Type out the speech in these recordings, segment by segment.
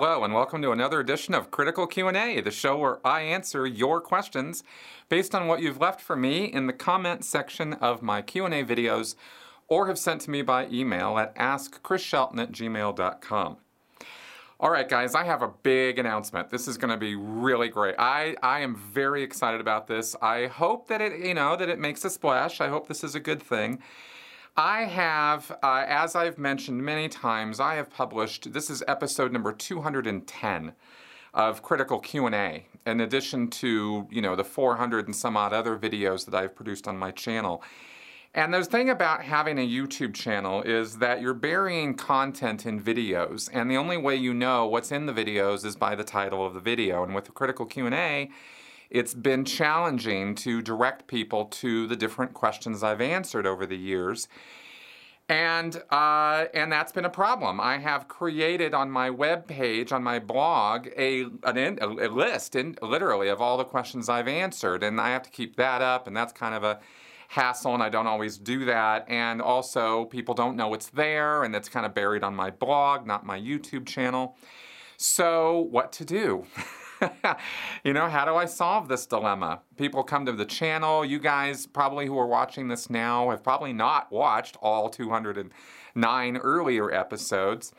Hello and welcome to another edition of Critical Q&A, the show where I answer your questions based on what you've left for me in the comment section of my Q&A videos or have sent to me by email at askchrisshelton at gmail.com. All right, guys, I have a big announcement. This is going to be really great. I, I am very excited about this. I hope that it, you know, that it makes a splash. I hope this is a good thing. I have, uh, as I've mentioned many times, I have published. This is episode number 210 of Critical Q&A, in addition to you know the 400 and some odd other videos that I've produced on my channel. And the thing about having a YouTube channel is that you're burying content in videos, and the only way you know what's in the videos is by the title of the video. And with the Critical Q&A, it's been challenging to direct people to the different questions I've answered over the years. And, uh, and that's been a problem. I have created on my web page, on my blog, a, an, a list, in, literally, of all the questions I've answered. And I have to keep that up, and that's kind of a hassle, and I don't always do that. And also, people don't know it's there, and it's kind of buried on my blog, not my YouTube channel. So, what to do? you know, how do I solve this dilemma? People come to the channel. You guys, probably who are watching this now, have probably not watched all 209 earlier episodes.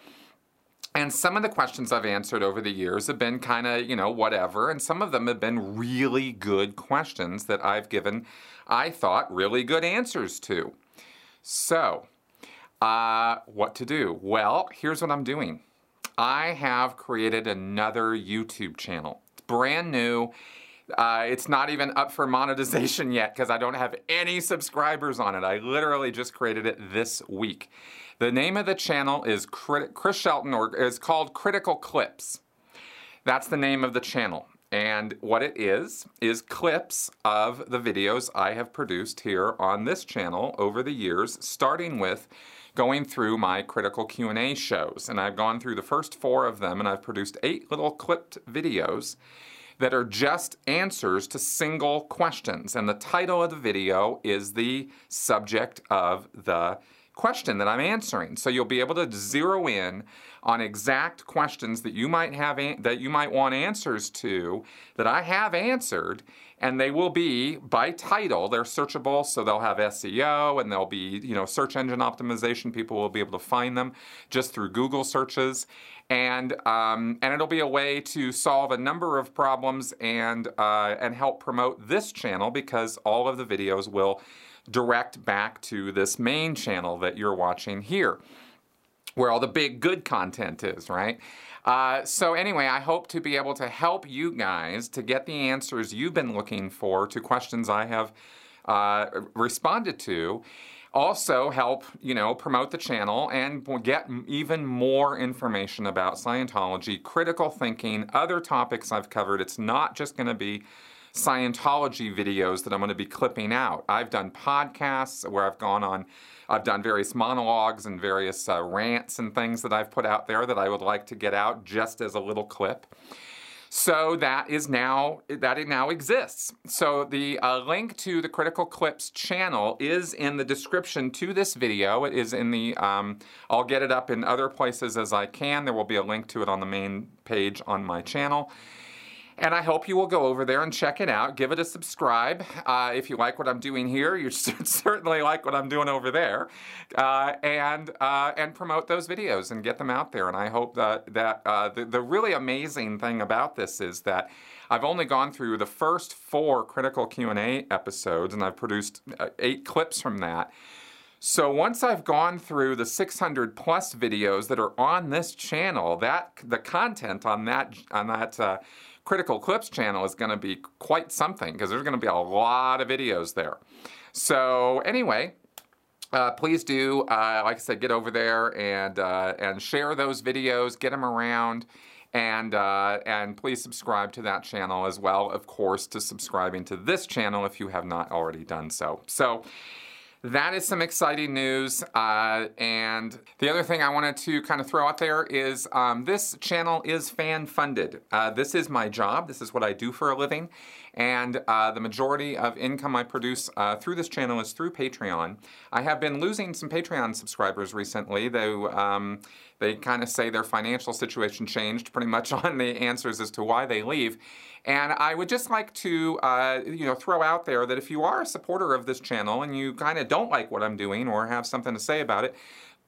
And some of the questions I've answered over the years have been kind of, you know, whatever. And some of them have been really good questions that I've given, I thought, really good answers to. So, uh, what to do? Well, here's what I'm doing. I have created another YouTube channel. It's brand new. Uh, it's not even up for monetization yet because I don't have any subscribers on it. I literally just created it this week. The name of the channel is Chris Shelton, or is called Critical Clips. That's the name of the channel. And what it is, is clips of the videos I have produced here on this channel over the years, starting with going through my critical Q&A shows. And I've gone through the first four of them, and I've produced eight little clipped videos that are just answers to single questions. And the title of the video is the subject of the question that I'm answering. So you'll be able to zero in on exact questions that you might have that you might want answers to that I have answered and they will be by title they're searchable so they'll have SEO and they'll be you know search engine optimization people will be able to find them just through Google searches and um, and it'll be a way to solve a number of problems and uh, and help promote this channel because all of the videos will direct back to this main channel that you're watching here, where all the big good content is, right? Uh, so anyway, I hope to be able to help you guys to get the answers you've been looking for to questions I have uh, responded to. Also help, you know, promote the channel and get even more information about Scientology, critical thinking, other topics I've covered. It's not just going to be Scientology videos that I'm going to be clipping out. I've done podcasts where I've gone on, I've done various monologues and various uh, rants and things that I've put out there that I would like to get out just as a little clip. So that is now that it now exists. So the uh, link to the Critical Clips channel is in the description to this video. It is in the. Um, I'll get it up in other places as I can. There will be a link to it on the main page on my channel. And I hope you will go over there and check it out. Give it a subscribe. Uh, if you like what I'm doing here, you should certainly like what I'm doing over there. Uh, and, uh, and promote those videos and get them out there. And I hope that, that uh, the, the really amazing thing about this is that I've only gone through the first four critical Q&A episodes, and I've produced uh, eight clips from that. So once I've gone through the 600 plus videos that are on this channel, that the content on that on that uh, Critical Clips channel is going to be quite something because there's going to be a lot of videos there. So, anyway, uh, please do, uh, like I said, get over there and uh, and share those videos, get them around, and uh, and please subscribe to that channel as well. Of course, to subscribing to this channel if you have not already done so. So. That is some exciting news. Uh, and the other thing I wanted to kind of throw out there is um, this channel is fan funded. Uh, this is my job, this is what I do for a living. And uh, the majority of income I produce uh, through this channel is through Patreon. I have been losing some Patreon subscribers recently, though um, they kind of say their financial situation changed pretty much on the answers as to why they leave. And I would just like to, uh, you know, throw out there that if you are a supporter of this channel and you kind of don't like what I'm doing or have something to say about it,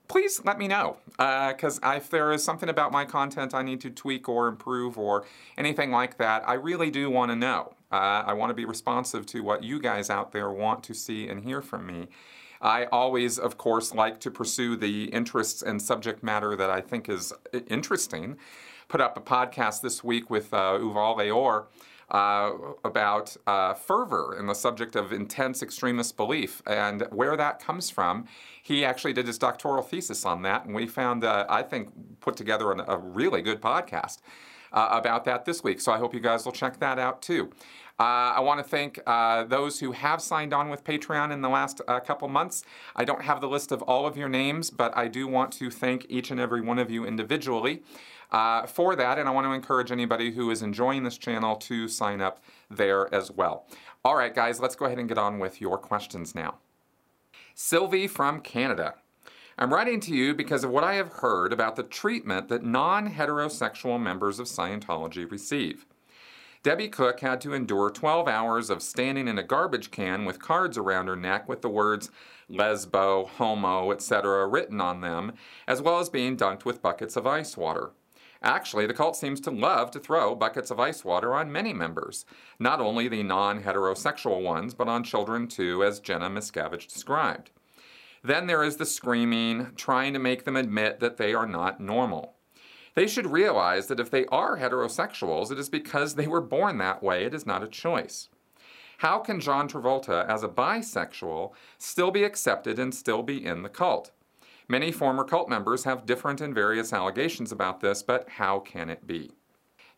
please let me know. Because uh, if there is something about my content I need to tweak or improve or anything like that, I really do want to know. Uh, I want to be responsive to what you guys out there want to see and hear from me. I always, of course, like to pursue the interests and subject matter that I think is interesting. Put up a podcast this week with uh, Yuval Laor. Uh, about uh, fervor and the subject of intense extremist belief and where that comes from. He actually did his doctoral thesis on that, and we found, uh, I think, put together an, a really good podcast uh, about that this week. So I hope you guys will check that out too. Uh, I want to thank uh, those who have signed on with Patreon in the last uh, couple months. I don't have the list of all of your names, but I do want to thank each and every one of you individually uh, for that, and I want to encourage anybody who is enjoying this channel to sign up there as well. All right, guys, let's go ahead and get on with your questions now. Sylvie from Canada. I'm writing to you because of what I have heard about the treatment that non heterosexual members of Scientology receive. Debbie Cook had to endure 12 hours of standing in a garbage can with cards around her neck with the words lesbo, homo, etc. written on them, as well as being dunked with buckets of ice water. Actually, the cult seems to love to throw buckets of ice water on many members, not only the non heterosexual ones, but on children too, as Jenna Miscavige described. Then there is the screaming, trying to make them admit that they are not normal. They should realize that if they are heterosexuals, it is because they were born that way. It is not a choice. How can John Travolta, as a bisexual, still be accepted and still be in the cult? Many former cult members have different and various allegations about this, but how can it be?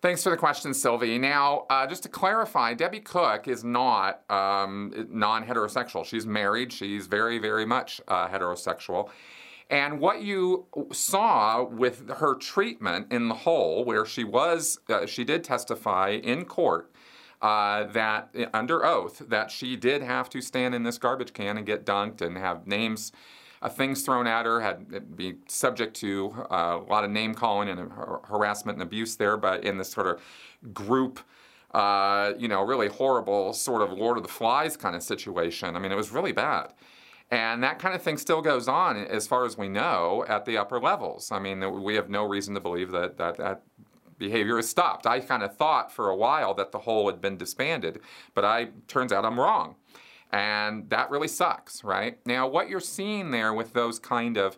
Thanks for the question, Sylvie. Now, uh, just to clarify, Debbie Cook is not um, non heterosexual. She's married, she's very, very much uh, heterosexual. And what you saw with her treatment in the hole, where she was, uh, she did testify in court uh, that under oath that she did have to stand in this garbage can and get dunked and have names, uh, things thrown at her, had uh, be subject to uh, a lot of name calling and harassment and abuse there, but in this sort of group. Uh, you know, really horrible sort of Lord of the Flies kind of situation. I mean, it was really bad. And that kind of thing still goes on, as far as we know, at the upper levels. I mean, we have no reason to believe that that, that behavior is stopped. I kind of thought for a while that the hole had been disbanded, but I turns out I'm wrong. And that really sucks, right? Now, what you're seeing there with those kind of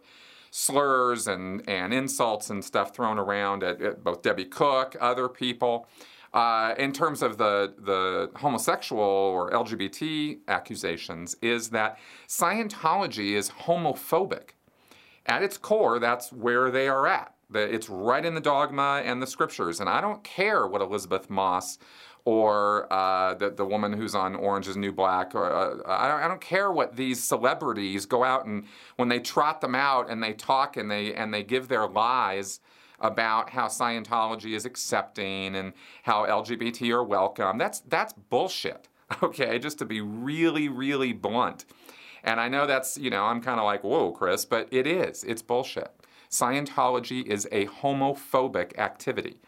slurs and, and insults and stuff thrown around at, at both Debbie Cook, other people, uh, in terms of the, the homosexual or LGBT accusations is that Scientology is homophobic. At its core, that's where they are at. It's right in the dogma and the scriptures. And I don't care what Elisabeth Moss or uh, the, the woman who's on Orange is New Black, or uh, I, don't, I don't care what these celebrities go out and when they trot them out and they talk and they and they give their lies about how Scientology is accepting and how LGBT are welcome. That's that's bullshit. Okay, just to be really, really blunt. And I know that's, you know, I'm kind of like, whoa, Chris, but it is. It's bullshit. Scientology is a homophobic activity,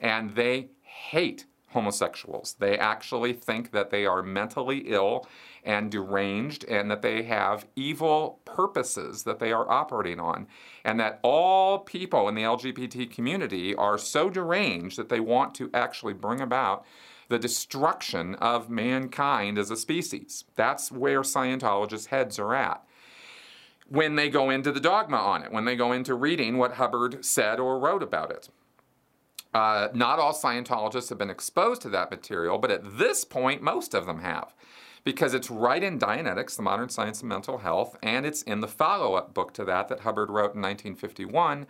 and they hate homosexuals. They actually think that they are mentally ill and deranged and that they have evil purposes that they are operating on. And that all people in the LGBT community are so deranged that they want to actually bring about the destruction of mankind as a species. That's where Scientologists' heads are at when they go into the dogma on it, when they go into reading what Hubbard said or wrote about it. Uh, not all Scientologists have been exposed to that material, but at this point, most of them have because it's right in Dianetics, the modern science of mental health, and it's in the follow up book to that that Hubbard wrote in 1951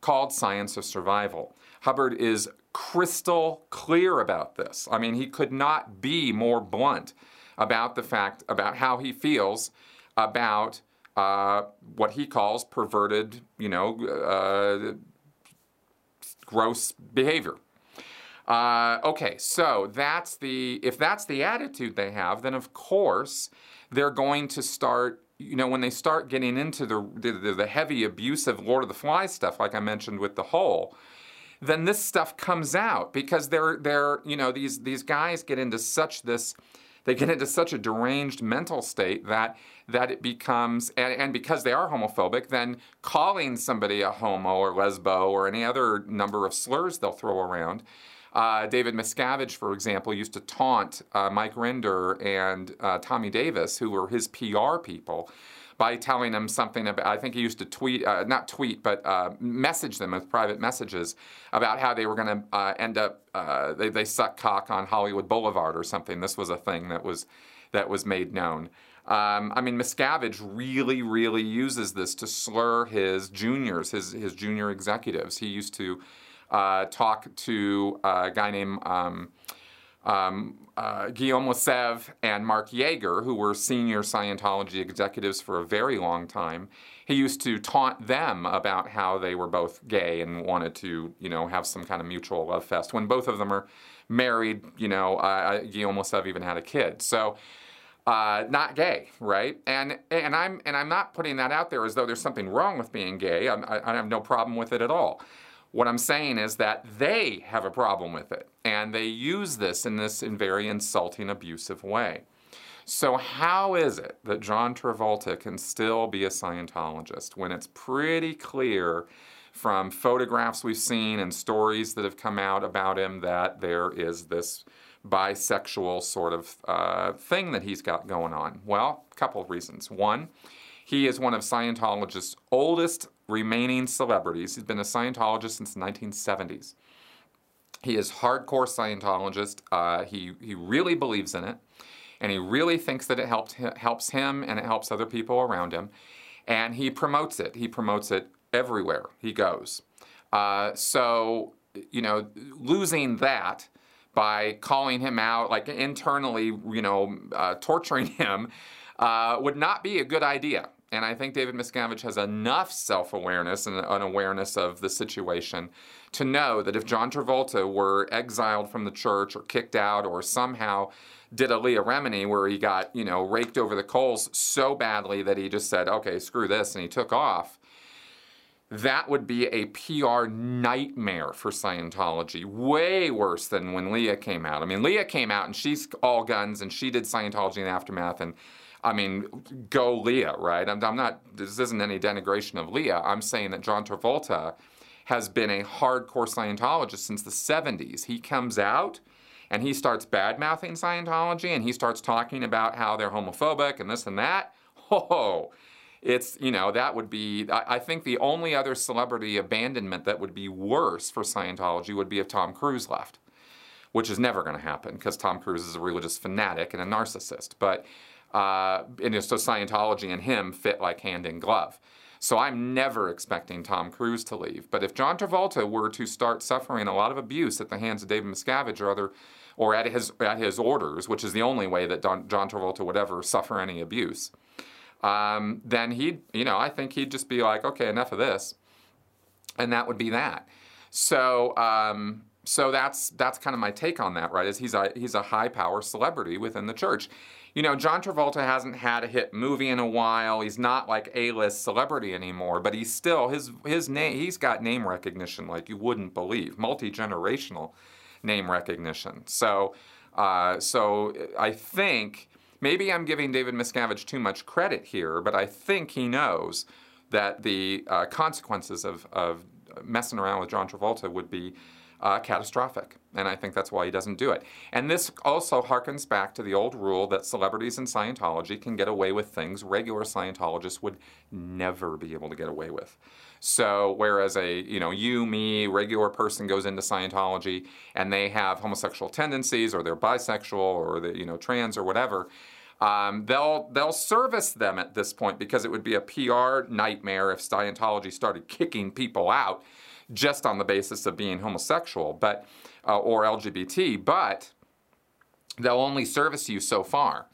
called Science of Survival. Hubbard is crystal clear about this. I mean, he could not be more blunt about the fact about how he feels about uh, what he calls perverted, you know, uh, gross behavior. Uh, okay, so that's the if that's the attitude they have, then of course they're going to start. You know, when they start getting into the the, the heavy abusive Lord of the Flies stuff, like I mentioned with the hole, then this stuff comes out because they're they're you know these these guys get into such this they get into such a deranged mental state that that it becomes and, and, because they are homophobic then calling somebody a homo or lesbo or any other number of slurs they'll throw around uh, David Miscavige, for example, used to taunt uh, Mike Rinder and uh, Tommy Davis, who were his PR people, by telling them something about. I think he used to tweet, uh, not tweet, but uh, message them with private messages about how they were going to uh, end up. they, they suck cock on Hollywood Boulevard or something. This was a thing that was that was made known. Um, I mean, Miscavige really, really uses this to slur his juniors, his his junior executives. He used to uh, talk to a guy named um, um, uh, Guillaume Lesevre and Marc Yager, who were senior Scientology executives for a very long time. He used to taunt them about how they were both gay and wanted to, you know, have some kind of mutual love fest. When both of them are married, you know, uh, Guillaume Lesevre even had a kid. So. Uh, not gay, right? And and I'm and I'm not putting that out there as though there's something wrong with being gay. I, I have no problem with it at all. What I'm saying is that they have a problem with it, and they use this in this very insulting, abusive way. So, how is it that John Travolta can still be a Scientologist when it's pretty clear from photographs we've seen and stories that have come out about him that there is this bisexual sort of uh, thing that he's got going on? Well, a couple of reasons. One, he is one of Scientologist's oldest remaining celebrities. He's been a Scientologist since the 1970s. He is hardcore Scientologist. Uh, he, he really believes in it, and he really thinks that it helps, helps him and it helps other people around him. And he promotes it. He promotes it everywhere he goes. Uh, so, you know, losing that by calling him out, like internally, you know, uh, torturing him, uh, would not be a good idea. And I think David Miscavige has enough self awareness and an awareness of the situation to know that if John Travolta were exiled from the church or kicked out or somehow did a Leah Remini where he got, you know, raked over the coals so badly that he just said, okay, screw this, and he took off, that would be a PR nightmare for Scientology. Way worse than when Leah came out. I mean, Leah came out and she's all guns and she did Scientology in the aftermath and I mean, go Leah, right? I'm, I'm, not, this isn't any denigration of Leah. I'm saying that John Travolta has been a hardcore Scientologist since the 70s. He comes out and he starts bad mouthing Scientology and he starts talking about how they're homophobic and this and that. Oh, it's, you know, that would be, I, I think the only other celebrity abandonment that would be worse for Scientology would be if Tom Cruise left, which is never going to happen because Tom Cruise is a religious fanatic and a narcissist. But uh, and so Scientology and him fit like hand in glove. So I'm never expecting Tom Cruise to leave. But if John Travolta were to start suffering a lot of abuse at the hands of David Miscavige or other, or at his at his orders, which is the only way that Don, John Travolta would ever suffer any abuse, um, then he'd, you know, I think he'd just be like, okay, enough of this, and that would be that. So. Um, so that's that's kind of my take on that, right? Is he's a he's a high power celebrity within the church you know, John Travolta hasn't had a hit movie in a while. He's not like A-list celebrity anymore, but he's still his his name. He's got name recognition like you wouldn't believe, multi generational name recognition. So, uh, so I think maybe I'm giving David Miscavige too much credit here, but I think he knows that the uh, consequences of, of messing around with John Travolta would be uh, catastrophic. And I think that's why he doesn't do it. And this also harkens back to the old rule that celebrities in Scientology can get away with things regular Scientologists would never be able to get away with. So whereas a you know you me regular person goes into Scientology and they have homosexual tendencies or they're bisexual or they you know trans or whatever, um, they'll they'll service them at this point because it would be a PR nightmare if Scientology started kicking people out just on the basis of being homosexual, but uh, or LGBT, but they'll only service you so far.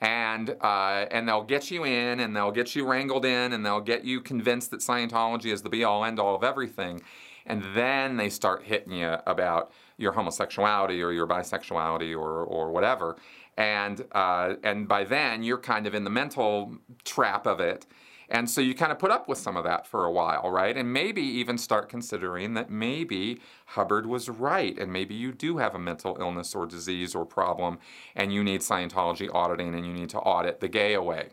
and uh, and they'll get you in and they'll get you wrangled in and they'll get you convinced that Scientology is the be all end all of everything, and then they start hitting you about your homosexuality or your bisexuality or or whatever, and uh, and by then you're kind of in the mental trap of it. And so you kind of put up with some of that for a while, right? And maybe even start considering that maybe Hubbard was right, and maybe you do have a mental illness or disease or problem, and you need Scientology auditing, and you need to audit the gay away,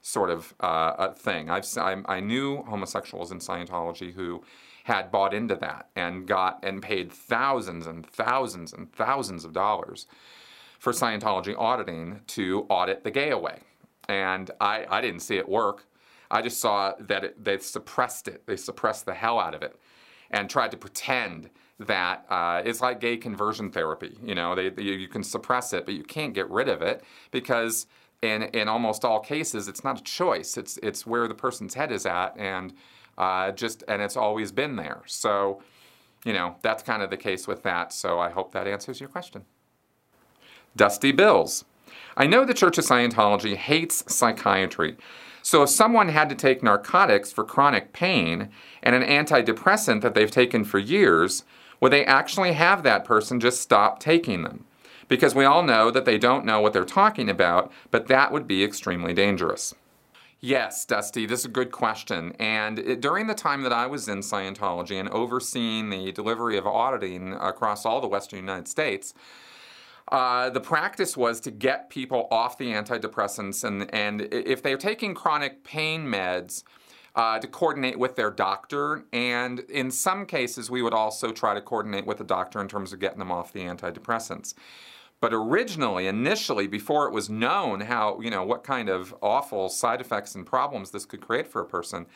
sort of uh, thing. I've I, I knew homosexuals in Scientology who had bought into that and got and paid thousands and thousands and thousands of dollars for Scientology auditing to audit the gay away. And I, I didn't see it work. I just saw that it, they suppressed it. They suppressed the hell out of it and tried to pretend that uh, it's like gay conversion therapy. You know, they, they, you can suppress it, but you can't get rid of it because in, in almost all cases, it's not a choice. It's, it's where the person's head is at and uh, just, and it's always been there. So, you know, that's kind of the case with that. So I hope that answers your question. Dusty Bills. I know the Church of Scientology hates psychiatry. So if someone had to take narcotics for chronic pain and an antidepressant that they've taken for years, would they actually have that person just stop taking them? Because we all know that they don't know what they're talking about, but that would be extremely dangerous. Yes, Dusty, this is a good question. And it, during the time that I was in Scientology and overseeing the delivery of auditing across all the Western United States, uh, the practice was to get people off the antidepressants, and, and if they're taking chronic pain meds, uh, to coordinate with their doctor. And in some cases, we would also try to coordinate with the doctor in terms of getting them off the antidepressants. But originally, initially, before it was known how, you know, what kind of awful side effects and problems this could create for a person,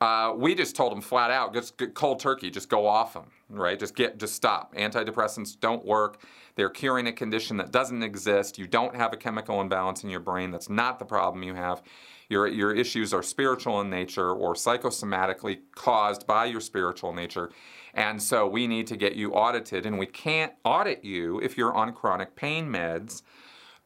uh, we just told them flat out, just cold turkey, just go off them, right? Just get, just stop. Antidepressants don't work. They're curing a condition that doesn't exist. You don't have a chemical imbalance in your brain. That's not the problem you have. Your, your issues are spiritual in nature or psychosomatically caused by your spiritual nature. And so we need to get you audited, and we can't audit you if you're on chronic pain meds.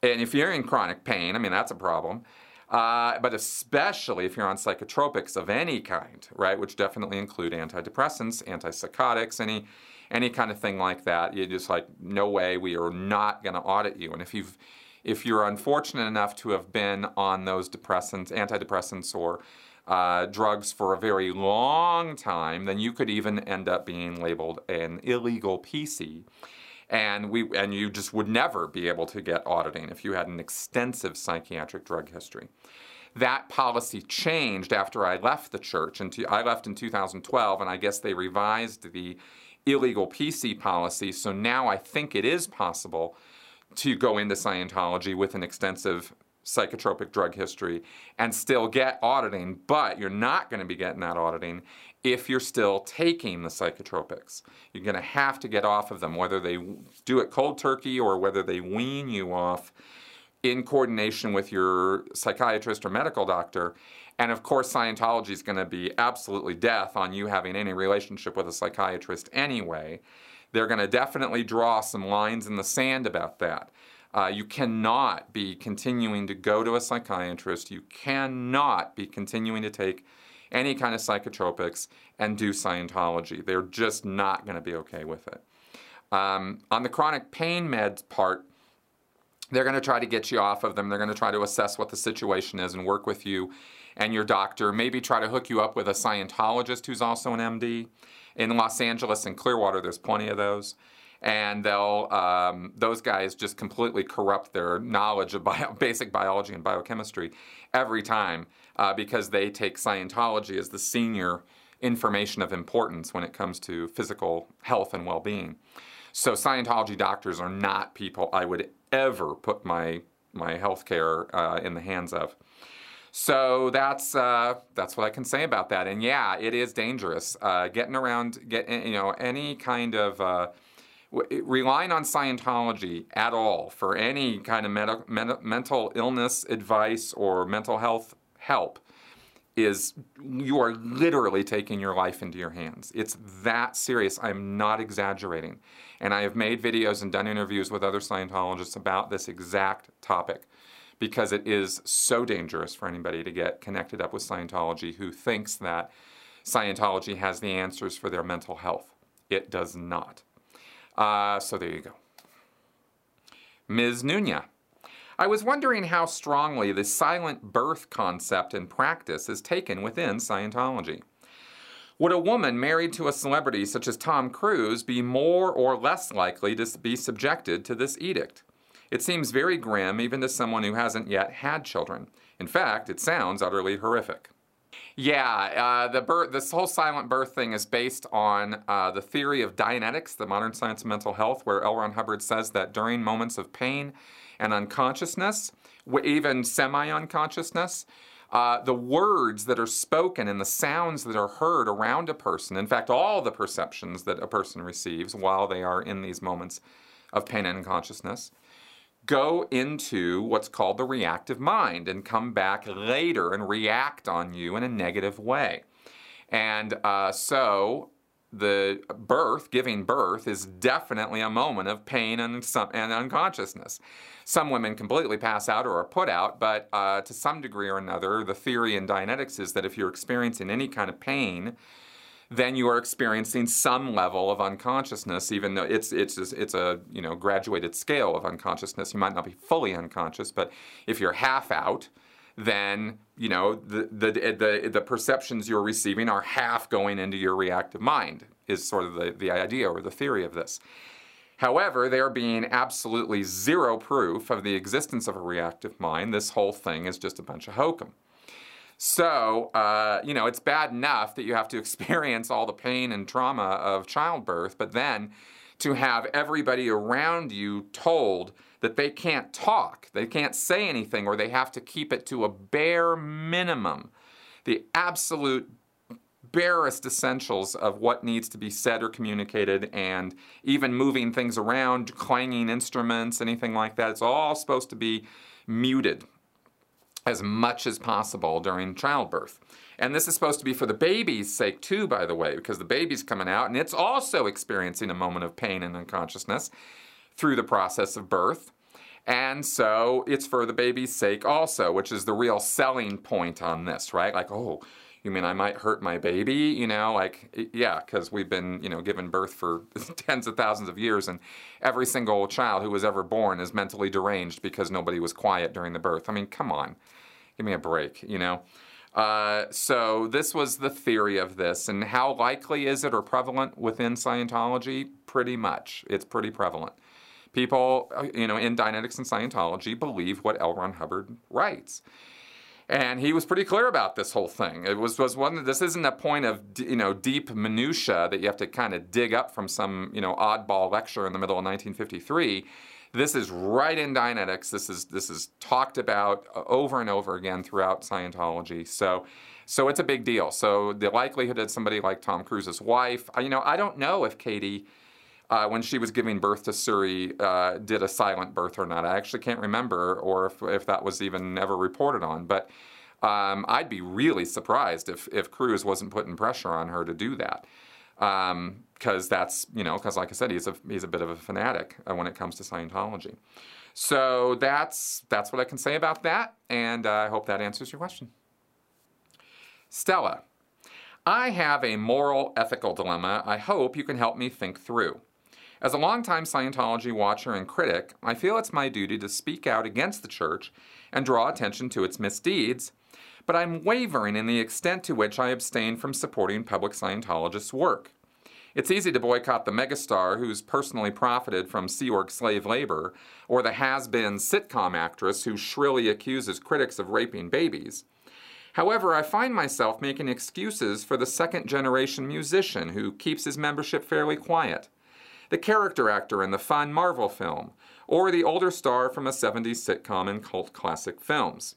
And if you're in chronic pain, I mean, that's a problem. Uh, but especially if you're on psychotropics of any kind, right, which definitely include antidepressants, antipsychotics, any any kind of thing like that. You're just like, no way, we are not going to audit you. And if you've if you're unfortunate enough to have been on those depressants, antidepressants, or uh, drugs for a very long time, then you could even end up being labeled an illegal PC and we and you just would never be able to get auditing if you had an extensive psychiatric drug history. That policy changed after I left the church. And I left in 2012, and I guess they revised the illegal PC policy. So now I think it is possible to go into Scientology with an extensive psychotropic drug history and still get auditing, but you're not going to be getting that auditing if you're still taking the psychotropics. You're going to have to get off of them, whether they do it cold turkey or whether they wean you off in coordination with your psychiatrist or medical doctor. And of course, Scientology is going to be absolutely death on you having any relationship with a psychiatrist anyway. They're going to definitely draw some lines in the sand about that. Uh, you cannot be continuing to go to a psychiatrist. You cannot be continuing to take any kind of psychotropics and do Scientology. They're just not going to be okay with it. Um, on the chronic pain meds part, they're going to try to get you off of them. They're going to try to assess what the situation is and work with you and your doctor. Maybe try to hook you up with a Scientologist who's also an MD. In Los Angeles and Clearwater, there's plenty of those and they'll um, those guys just completely corrupt their knowledge of bio, basic biology and biochemistry every time uh, because they take Scientology as the senior information of importance when it comes to physical health and well-being. So Scientology doctors are not people I would ever put my my health care uh, in the hands of. So that's uh, that's what I can say about that. And yeah, it is dangerous. Uh, getting around, get you know, any kind of uh, relying on Scientology at all for any kind of med- med- mental illness advice or mental health help is you are literally taking your life into your hands. It's that serious. I'm not exaggerating. And I have made videos and done interviews with other Scientologists about this exact topic because it is so dangerous for anybody to get connected up with Scientology who thinks that Scientology has the answers for their mental health. It does not. Uh, so there you go. Ms. Nunya. I was wondering how strongly the silent birth concept and practice is taken within Scientology. Would a woman married to a celebrity such as Tom Cruise be more or less likely to be subjected to this edict? It seems very grim even to someone who hasn't yet had children. In fact, it sounds utterly horrific. Yeah, uh, the birth, this whole silent birth thing is based on uh, the theory of Dianetics, the modern science of mental health, where L. Ron Hubbard says that during moments of pain and unconsciousness, even semi unconsciousness, uh, the words that are spoken and the sounds that are heard around a person, in fact, all the perceptions that a person receives while they are in these moments of pain and unconsciousness, go into what's called the reactive mind and come back later and react on you in a negative way. And uh, so the birth, giving birth, is definitely a moment of pain and, some, and unconsciousness. Some women completely pass out or are put out, but uh, to some degree or another, the theory in Dianetics is that if you're experiencing any kind of pain, then you are experiencing some level of unconsciousness, even though it's it's it's a you know graduated scale of unconsciousness. You might not be fully unconscious, but if you're half out, then you know the the the, the perceptions you're receiving are half going into your reactive mind. Is sort of the, the idea or the theory of this. However, there being absolutely zero proof of the existence of a reactive mind, this whole thing is just a bunch of hokum. So, uh, you know, it's bad enough that you have to experience all the pain and trauma of childbirth, but then to have everybody around you told that they can't talk, they can't say anything, or they have to keep it to a bare minimum, the absolute barest essentials of what needs to be said or communicated, and even moving things around, clanging instruments, anything like that. It's all supposed to be muted as much as possible during childbirth. And this is supposed to be for the baby's sake, too, by the way, because the baby's coming out and it's also experiencing a moment of pain and unconsciousness through the process of birth. And so it's for the baby's sake also, which is the real selling point on this, right? Like, oh, you mean I might hurt my baby? You know, like, yeah, because we've been, you know, given birth for tens of thousands of years, and every single child who was ever born is mentally deranged because nobody was quiet during the birth. I mean, come on, give me a break, you know? Uh, so this was the theory of this, and how likely is it or prevalent within Scientology? Pretty much, it's pretty prevalent. People, uh, you know, in Dianetics and Scientology believe what L. Ron Hubbard writes. And he was pretty clear about this whole thing. It was, was one. This isn't a point of you know deep minutia that you have to kind of dig up from some you know oddball lecture in the middle of 1953. This is right in Dianetics. This is this is talked about uh, over and over again throughout Scientology. So. So it's a big deal. So the likelihood that somebody like Tom Cruise's wife, you know, I don't know if Katie uh, when she was giving birth to Suri uh, did a silent birth or not. I actually can't remember, or if, if that was even ever reported on. But um, I'd be really surprised if, if Cruise wasn't putting pressure on her to do that. Because um, that's, you know, because like I said, he's a, he's a bit of a fanatic uh, when it comes to Scientology. So that's, that's what I can say about that, and uh, I hope that answers your question. Stella, I have a moral ethical dilemma I hope you can help me think through. As a longtime Scientology watcher and critic, I feel it's my duty to speak out against the church and draw attention to its misdeeds, but I'm wavering in the extent to which I abstain from supporting public Scientologists' work. It's easy to boycott the megastar who's personally profited from Sea Org slave labor, or the has been sitcom actress who shrilly accuses critics of raping babies. However, I find myself making excuses for the second generation musician who keeps his membership fairly quiet the character actor in the fun Marvel film, or the older star from a 70s sitcom and cult classic films.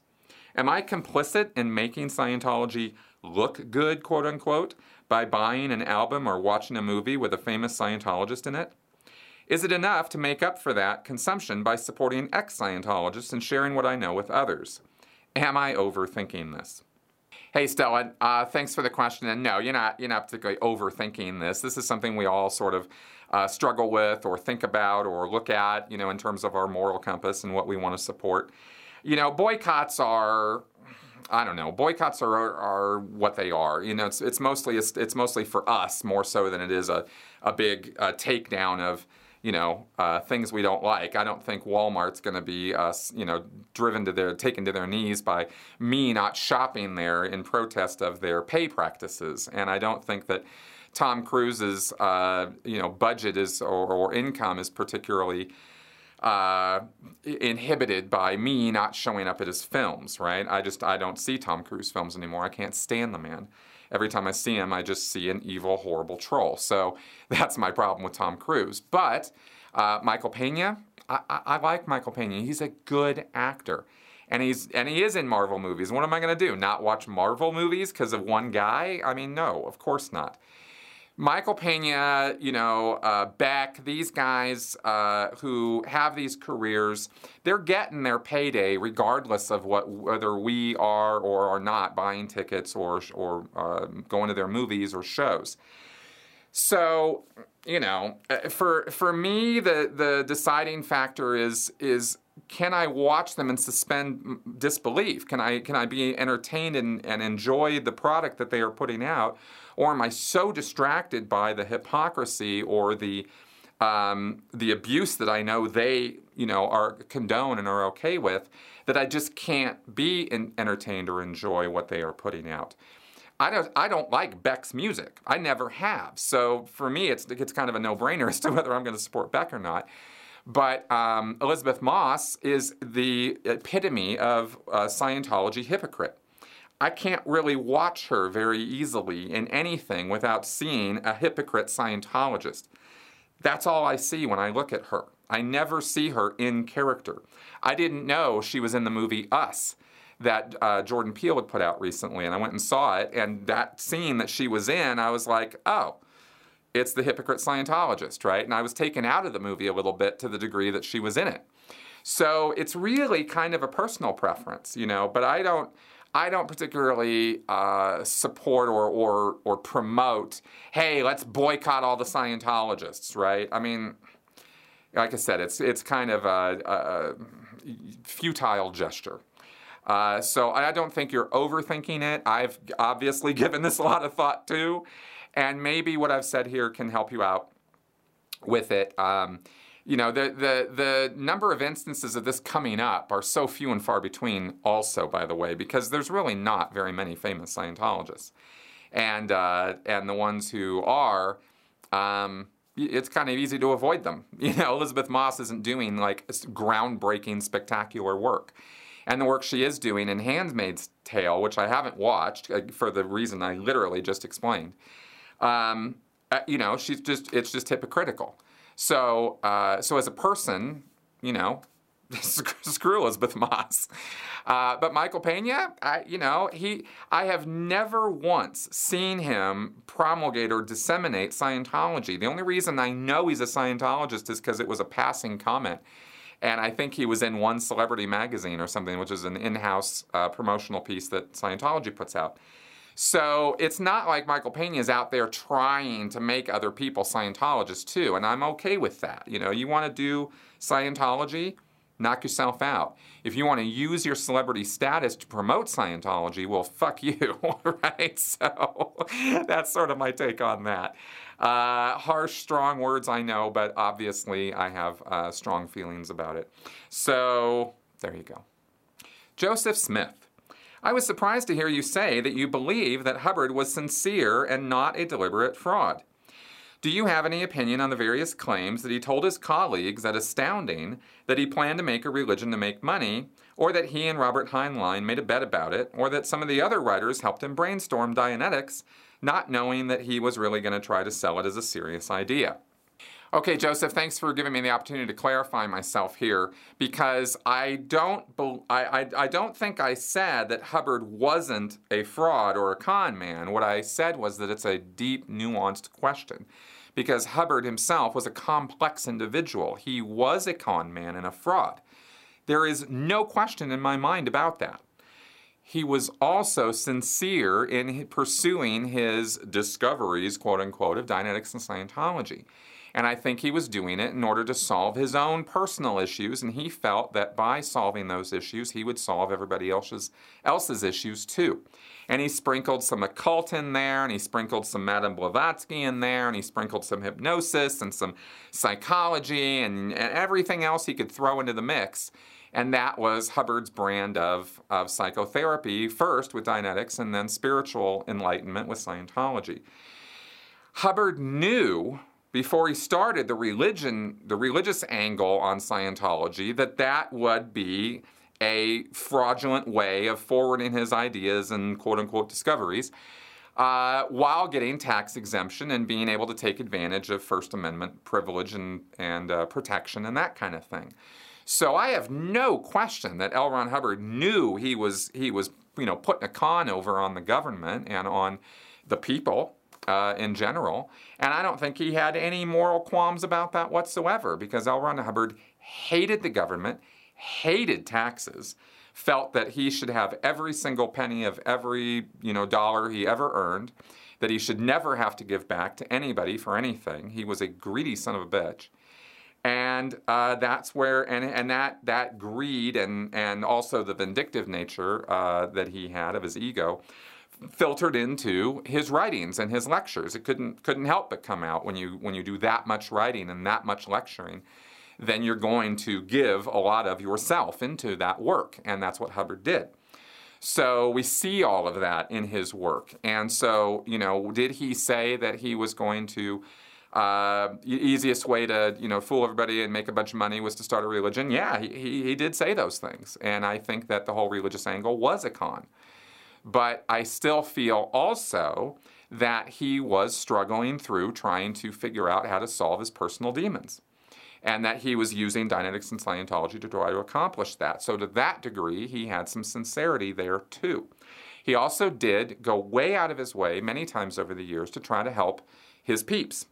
Am I complicit in making Scientology look good, quote unquote, by buying an album or watching a movie with a famous Scientologist in it? Is it enough to make up for that consumption by supporting ex Scientologists and sharing what I know with others? Am I overthinking this? Hey, Stella, uh, thanks for the question. And no, you're not, you're not particularly overthinking this. This is something we all sort of uh, struggle with or think about or look at, you know, in terms of our moral compass and what we want to support. you know, boycotts are. I don't know. Boycotts are, are, are what they are. You know, it's, it's mostly it's, it's mostly for us more so than it is a, a big uh, takedown of you know, uh, things we don't like. I don't think Walmart's going to be, uh, you know, driven to their, taken to their knees by me not shopping there in protest of their pay practices. And I don't think that Tom Cruise's, uh, you know, budget is or, or income is particularly uh, inhibited by me not showing up at his films. Right? I just I don't see Tom Cruise films anymore. I can't stand the man every time I see him, I just see an evil, horrible troll. So that's my problem with Tom Cruise. But uh, Michael Pena, I, I, I like Michael Pena. He's a good actor. And he's and he is in Marvel movies. What am I going to do? Not watch Marvel movies because of one guy? I mean, no, of course not. Michael Pena, you know, uh, Beck, these guys uh, who have these careers, they're getting their payday regardless of what whether we are or are not buying tickets or or uh, going to their movies or shows. So, you know, uh, for for me, the the deciding factor is is can I watch them and suspend disbelief? Can I can I be entertained and, and enjoy the product that they are putting out? Or am I so distracted by the hypocrisy or the um, the abuse that I know they, you know, are condone and are okay with, that I just can't be in, entertained or enjoy what they are putting out. I don't, I don't like Beck's music. I never have. So for me, it's, it's kind of a no-brainer as to whether I'm going to support Beck or not. But um, Elisabeth Moss is the epitome of Scientology hypocrite. I can't really watch her very easily in anything without seeing a hypocrite Scientologist. That's all I see when I look at her. I never see her in character. I didn't know she was in the movie Us that uh, Jordan Peele had put out recently, and I went and saw it. And that scene that she was in, I was like, oh, it's the hypocrite Scientologist, right? And I was taken out of the movie a little bit to the degree that she was in it. So it's really kind of a personal preference, you know, but I don't. I don't particularly uh, support or, or, or promote, hey, let's boycott all the Scientologists, right? I mean, like I said, it's, it's kind of a, a futile gesture. Uh, so I don't think you're overthinking it. I've obviously given this a lot of thought too, and maybe what I've said here can help you out with it. Um, you know, the, the, the number of instances of this coming up are so few and far between, also, by the way, because there's really not very many famous Scientologists. And, uh, and the ones who are, um, it's kind of easy to avoid them. You know, Elisabeth Moss isn't doing like groundbreaking, spectacular work. And the work she is doing in Handmaid's Tale, which I haven't watched uh, for the reason I literally just explained, um, uh, you know, she's just, it's just hypocritical. So, uh, so as a person, you know, screw Elisabeth Moss. Uh, but Michael Pena, I, you know, he, I have never once seen him promulgate or disseminate Scientology. The only reason I know he's a Scientologist is because it was a passing comment. And I think he was in one celebrity magazine or something, which is an in house uh, promotional piece that Scientology puts out. So it's not like Michael Pena is out there trying to make other people Scientologists too, and I'm okay with that. You know, you want to do Scientology, knock yourself out. If you want to use your celebrity status to promote Scientology, well, fuck you, right? So that's sort of my take on that. Uh, harsh, strong words, I know, but obviously I have uh, strong feelings about it. So there you go. Joseph Smith. I was surprised to hear you say that you believe that Hubbard was sincere and not a deliberate fraud. Do you have any opinion on the various claims that he told his colleagues at Astounding that he planned to make a religion to make money, or that he and Robert Heinlein made a bet about it, or that some of the other writers helped him brainstorm Dianetics, not knowing that he was really going to try to sell it as a serious idea? Okay, Joseph, thanks for giving me the opportunity to clarify myself here because I don't, I, I, I don't think I said that Hubbard wasn't a fraud or a con man. What I said was that it's a deep, nuanced question because Hubbard himself was a complex individual. He was a con man and a fraud. There is no question in my mind about that. He was also sincere in pursuing his discoveries, quote unquote, of Dianetics and Scientology. And I think he was doing it in order to solve his own personal issues, and he felt that by solving those issues, he would solve everybody else's, else's issues too. And he sprinkled some occult in there, and he sprinkled some Madame Blavatsky in there, and he sprinkled some hypnosis and some psychology and, and everything else he could throw into the mix. And that was Hubbard's brand of, of psychotherapy, first with Dianetics and then spiritual enlightenment with Scientology. Hubbard knew before he started the religion, the religious angle on Scientology, that that would be a fraudulent way of forwarding his ideas and quote unquote discoveries. Uh, while getting tax exemption and being able to take advantage of First Amendment privilege and, and uh, protection and that kind of thing. So I have no question that L. Ron Hubbard knew he was he was you know putting a con over on the government and on the people uh, in general. And I don't think he had any moral qualms about that whatsoever because L. Ron Hubbard hated the government, hated taxes, felt that he should have every single penny of every you know dollar he ever earned, that he should never have to give back to anybody for anything. He was a greedy son of a bitch. And uh, that's where, and, and that, that greed and, and also the vindictive nature uh, that he had of his ego filtered into his writings and his lectures. It couldn't couldn't help but come out when you when you do that much writing and that much lecturing. Then you're going to give a lot of yourself into that work, and that's what Hubbard did. So we see all of that in his work. And so, you know, did he say that he was going to uh, easiest way to you know fool everybody and make a bunch of money was to start a religion? Yeah, he, he, he did say those things, and I think that the whole religious angle was a con. But I still feel also that he was struggling through trying to figure out how to solve his personal demons. And that he was using Dianetics and Scientology to try to accomplish that. So, to that degree, he had some sincerity there too. He also did go way out of his way many times over the years to try to help his peeps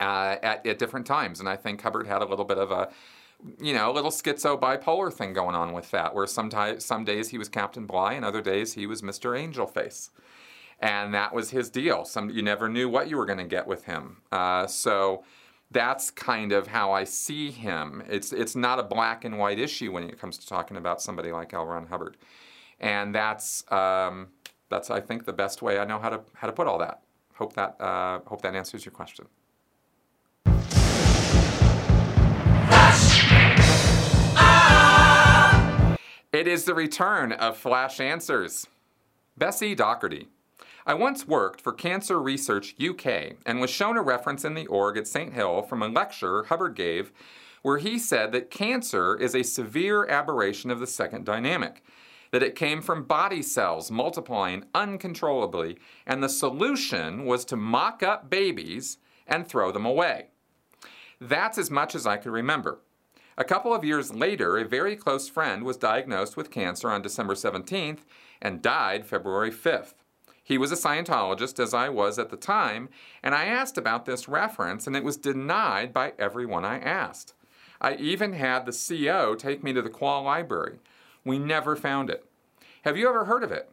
uh, at, at different times. And I think Hubbard had a little bit of a you know, a little schizo bipolar thing going on with that, where sometimes some days he was Captain Bligh and other days he was Mr. Angel Face. And that was his deal. Some you never knew what you were going to get with him. Uh, so that's kind of how I see him. It's it's not a black and white issue when it comes to talking about somebody like L. Ron Hubbard, and that's um, that's I think the best way I know how to how to put all that. Hope that uh, hope that answers your question. It is the return of Flash Answers. Bessie Doherty. I once worked for Cancer Research UK and was shown a reference in the org at St. Hill from a lecture Hubbard gave where he said that cancer is a severe aberration of the second dynamic, that it came from body cells multiplying uncontrollably, and the solution was to mock up babies and throw them away. That's as much as I could remember. A couple of years later, a very close friend was diagnosed with cancer on December 17th and died February 5th. He was a Scientologist, as I was at the time, and I asked about this reference, and it was denied by everyone I asked. I even had the CO take me to the Qual Library. We never found it. Have you ever heard of it?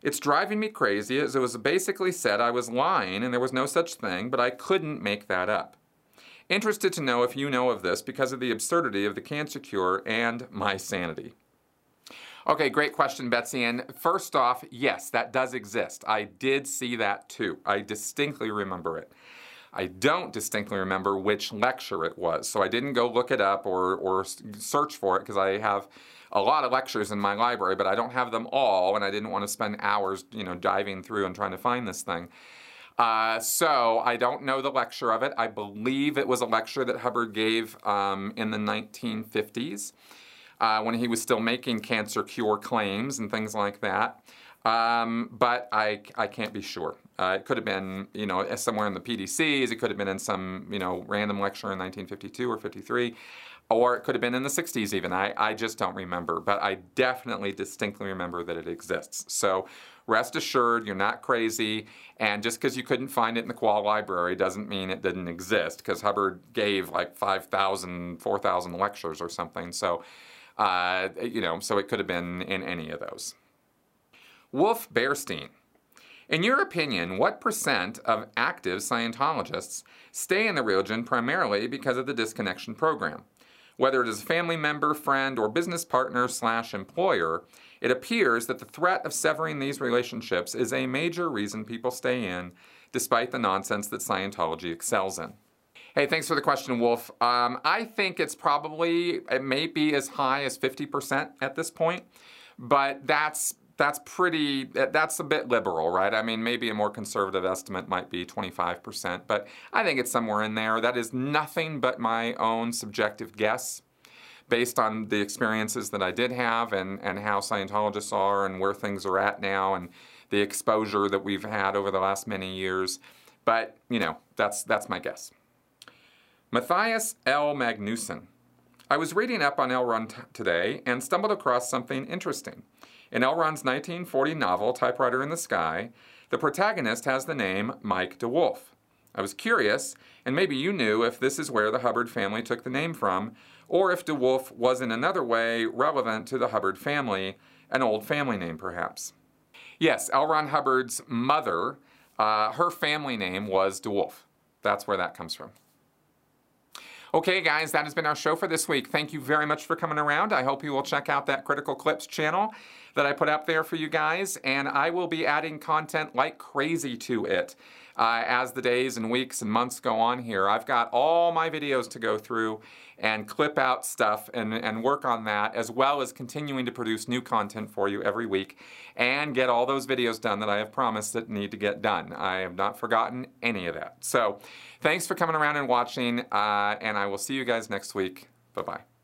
It's driving me crazy as it was basically said I was lying and there was no such thing, but I couldn't make that up. Interested to know if you know of this because of the absurdity of the cancer cure and my sanity. Okay, great question, Betsy. And first off, yes, that does exist. I did see that too. I distinctly remember it. I don't distinctly remember which lecture it was, so I didn't go look it up or, or search for it because I have a lot of lectures in my library, but I don't have them all, and I didn't want to spend hours, you know, diving through and trying to find this thing. Uh, so I don't know the lecture of it. I believe it was a lecture that Hubbard gave um, in the 1950s uh, when he was still making cancer cure claims and things like that. Um, but I, I can't be sure. Uh, it could have been, you know, somewhere in the PDCs. It could have been in some, you know, random lecture in 1952 or 53 or it could have been in the 60s even. I, I just don't remember, but I definitely distinctly remember that it exists. So rest assured, you're not crazy, and just because you couldn't find it in the Qual Library doesn't mean it didn't exist, because Hubbard gave like 5,000, 4,000 lectures or something. So, uh, you know, so it could have been in any of those. Wolf Bearstein. In your opinion, what percent of active Scientologists stay in the religion primarily because of the disconnection program? Whether it is a family member, friend, or business partner slash employer, it appears that the threat of severing these relationships is a major reason people stay in, despite the nonsense that Scientology excels in. Hey, thanks for the question, Wolf. Um, I think it's probably, it may be as high as 50% at this point, but that's that's pretty that's a bit liberal right? I mean maybe a more conservative estimate might be 25% but i think it's somewhere in there. That is nothing but my own subjective guess based on the experiences that i did have and, and how scientologists are and where things are at now and the exposure that we've had over the last many years. But you know that's that's my guess. Matthias l. Magnuson i was reading up on l. Ron t- today and stumbled across something interesting in L. Ron's 1940 novel, Typewriter in the Sky, the protagonist has the name Mike DeWolf. I was curious, and maybe you knew if this is where the Hubbard family took the name from, or if DeWolf was in another way relevant to the Hubbard family, an old family name perhaps. Yes, L. Ron Hubbard's mother, uh, her family name was DeWolf. That's where that comes from. Okay, guys, that has been our show for this week. Thank you very much for coming around. I hope you will check out that Critical Clips channel that I put up there for you guys, and I will be adding content like crazy to it. Uh, as the days and weeks and months go on here. I've got all my videos to go through and clip out stuff and, and work on that, as well as continuing to produce new content for you every week and get all those videos done that I have promised that need to get done. I have not forgotten any of that. So thanks for coming around and watching, uh, and I will see you guys next week. Bye bye.